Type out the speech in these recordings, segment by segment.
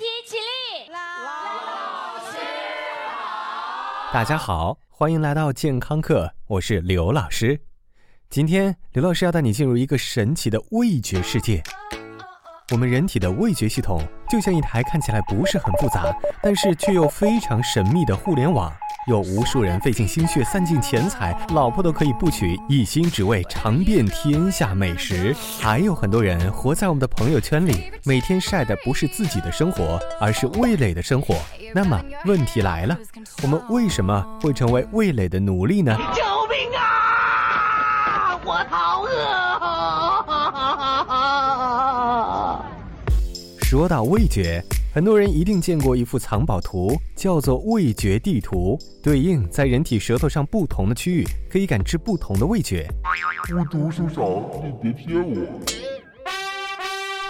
体起立。老师好，大家好，欢迎来到健康课，我是刘老师。今天刘老师要带你进入一个神奇的味觉世界。我们人体的味觉系统就像一台看起来不是很复杂，但是却又非常神秘的互联网。有无数人费尽心血、散尽钱财，老婆都可以不娶，一心只为尝遍天下美食。还有很多人活在我们的朋友圈里，每天晒的不是自己的生活，而是味蕾的生活。那么问题来了，我们为什么会成为味蕾的奴隶呢？救命啊！我好饿。说到味觉。很多人一定见过一幅藏宝图，叫做味觉地图，对应在人体舌头上不同的区域，可以感知不同的味觉。我读书少，你别骗我。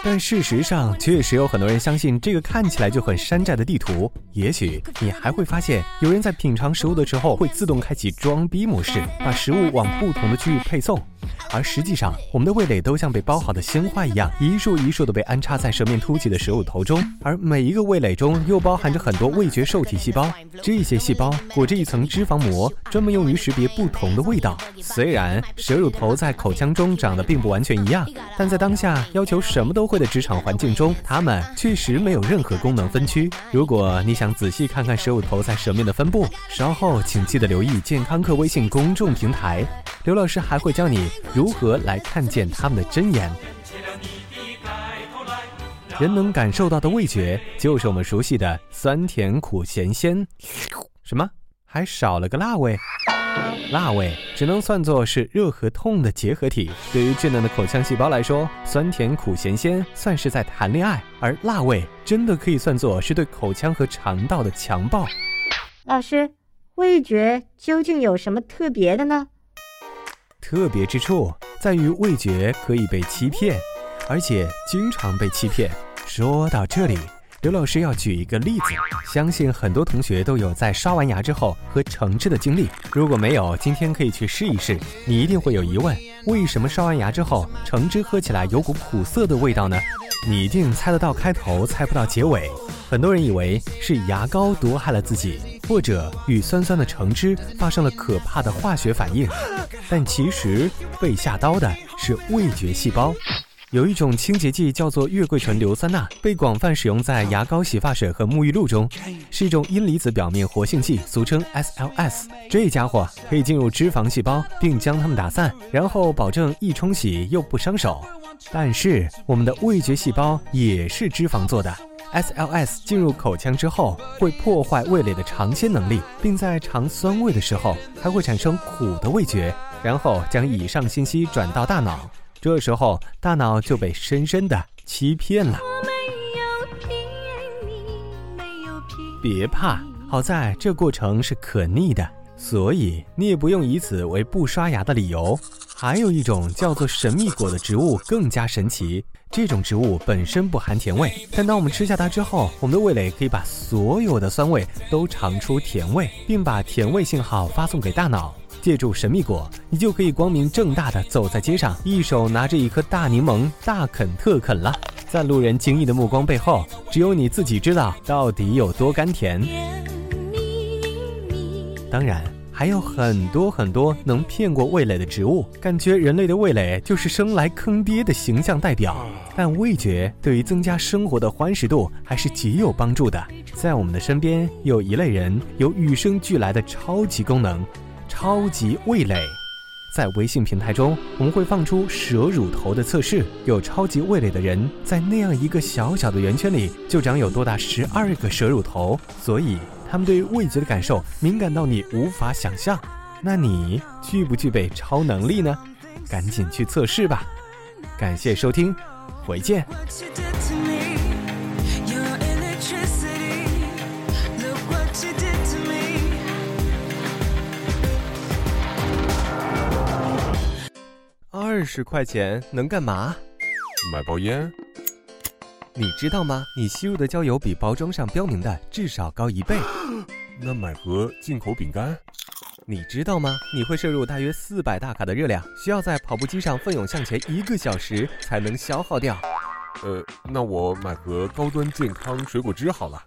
但事实上，确实有很多人相信这个看起来就很山寨的地图。也许你还会发现，有人在品尝食物的时候会自动开启装逼模式，把食物往不同的区域配送。而实际上，我们的味蕾都像被包好的鲜花一样，一束一束的被安插在舌面凸起的舌乳头中。而每一个味蕾中又包含着很多味觉受体细胞，这些细胞裹着一层脂肪膜，专门用于识别不同的味道。虽然舌乳头在口腔中长得并不完全一样，但在当下要求什么都会的职场环境中，它们确实没有任何功能分区。如果你想仔细看看舌乳头在舌面的分布，稍后请记得留意健康课微信公众平台，刘老师还会教你。如如何来看见他们的真言？人能感受到的味觉，就是我们熟悉的酸甜苦咸鲜。什么？还少了个辣味？辣味只能算作是热和痛的结合体。对于稚嫩的口腔细胞来说，酸甜苦咸鲜算是在谈恋爱，而辣味真的可以算作是对口腔和肠道的强暴。老师，味觉究竟有什么特别的呢？特别之处在于味觉可以被欺骗，而且经常被欺骗。说到这里，刘老师要举一个例子，相信很多同学都有在刷完牙之后喝橙汁的经历。如果没有，今天可以去试一试。你一定会有疑问：为什么刷完牙之后，橙汁喝起来有股苦涩的味道呢？你一定猜得到开头，猜不到结尾。很多人以为是牙膏毒害了自己，或者与酸酸的橙汁发生了可怕的化学反应。但其实被下刀的是味觉细胞。有一种清洁剂叫做月桂醇硫酸钠，被广泛使用在牙膏、洗发水和沐浴露中，是一种阴离子表面活性剂，俗称 SLS。这家伙可以进入脂肪细胞，并将它们打散，然后保证易冲洗又不伤手。但是我们的味觉细胞也是脂肪做的。SLS 进入口腔之后，会破坏味蕾的尝鲜能力，并在尝酸味的时候还会产生苦的味觉。然后将以上信息转到大脑，这时候大脑就被深深的欺骗了。别怕，好在这过程是可逆的，所以你也不用以此为不刷牙的理由。还有一种叫做神秘果的植物更加神奇，这种植物本身不含甜味，但当我们吃下它之后，我们的味蕾可以把所有的酸味都尝出甜味，并把甜味信号发送给大脑。借助神秘果，你就可以光明正大的走在街上，一手拿着一颗大柠檬，大啃特啃了。在路人惊异的目光背后，只有你自己知道到底有多甘甜。当然，还有很多很多能骗过味蕾的植物。感觉人类的味蕾就是生来坑爹的形象代表。但味觉对于增加生活的欢实度还是极有帮助的。在我们的身边，有一类人有与生俱来的超级功能。超级味蕾，在微信平台中，我们会放出蛇乳头的测试。有超级味蕾的人，在那样一个小小的圆圈里，就长有多大十二个蛇乳头，所以他们对味觉的感受敏感到你无法想象。那你具不具备超能力呢？赶紧去测试吧！感谢收听，回见。二十块钱能干嘛？买包烟。你知道吗？你吸入的焦油比包装上标明的至少高一倍。那买盒进口饼干。你知道吗？你会摄入大约四百大卡的热量，需要在跑步机上奋勇向前一个小时才能消耗掉。呃，那我买盒高端健康水果汁好了。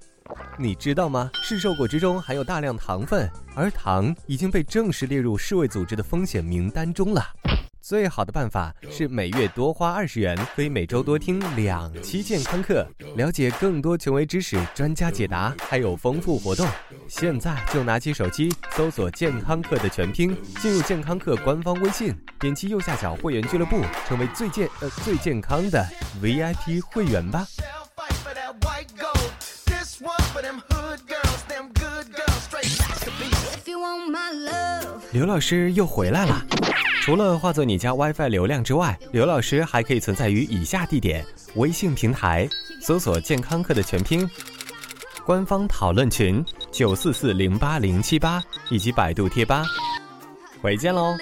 你知道吗？市售果汁中含有大量糖分，而糖已经被正式列入世卫组织的风险名单中了。最好的办法是每月多花二十元，可以每周多听两期健康课，了解更多权威知识、专家解答，还有丰富活动。现在就拿起手机搜索“健康课”的全拼，进入健康课官方微信，点击右下角会员俱乐部，成为最健呃最健康的 VIP 会员吧。刘老师又回来了。除了化作你家 WiFi 流量之外，刘老师还可以存在于以下地点：微信平台搜索“健康课”的全拼，官方讨论群九四四零八零七八，以及百度贴吧。回见喽。